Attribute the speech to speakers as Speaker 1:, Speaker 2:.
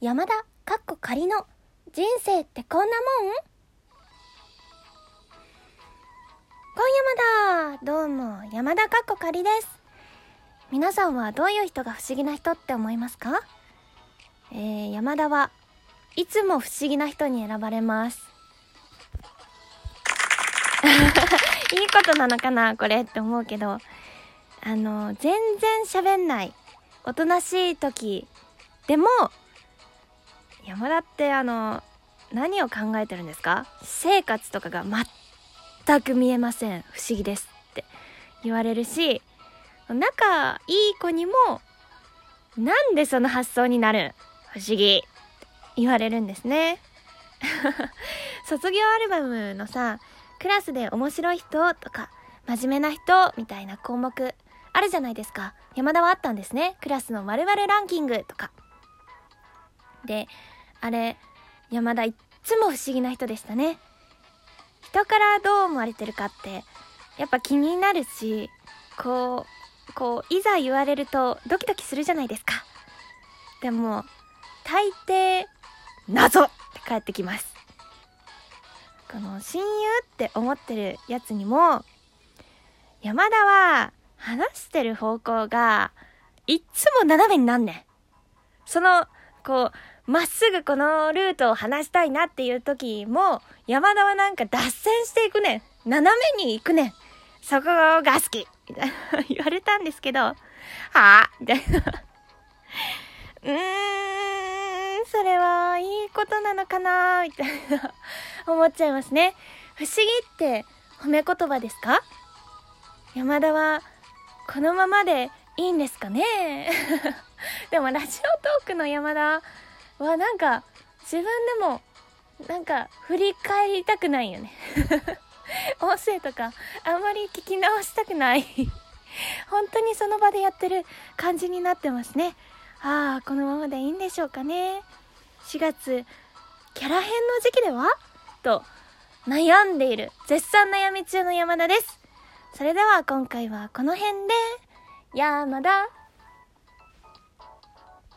Speaker 1: 山田かっこ仮の人生ってこんなもん？今山田どうも山田かっこ仮です。皆さんはどういう人が不思議な人って思いますか？えー、山田はいつも不思議な人に選ばれます。いいことなのかなこれって思うけど。あの全然喋んないおとなしい時でも山田ってあの何を考えてるんですか？生活とかが全く見えません。不思議ですって。言われるし仲いい子にもなんでその発想になる不思議。言われるんですね。卒業アルバムのさクラスで面白い人とか真面目な人みたいな項目あるじゃないですか。山田はあったんですね。クラスの〇〇ランキングとか。であれ山田いっつも不思議な人でしたね。人からどう思われてるかってやっぱ気になるしこうこういざ言われるとドキドキするじゃないですか。でも大抵謎って返ってきます。この親友って思ってるやつにも山田は話してる方向がいっつも斜めになんねん。そのこうまっすぐこのルートを話したいなっていう時も、山田はなんか脱線していくねん。斜めに行くねん。そこが好きみたいな言われたんですけど、はあみたいなうーん、それはいいことなのかなみたいな思っちゃいますね。不思議って褒め言葉ですか？山田はこのままでいいんですかね？でもラジオトークの山田はなんか自分でもなんか振り返りたくないよね。音声とかあんまり聞き直したくない。本当にその場でやってる感じになってますね。ああこのままでいいんでしょうかね。4月キャラ編の時期では？と悩んでいる絶賛悩み中の山田です。それでは今回はこの辺で。山田。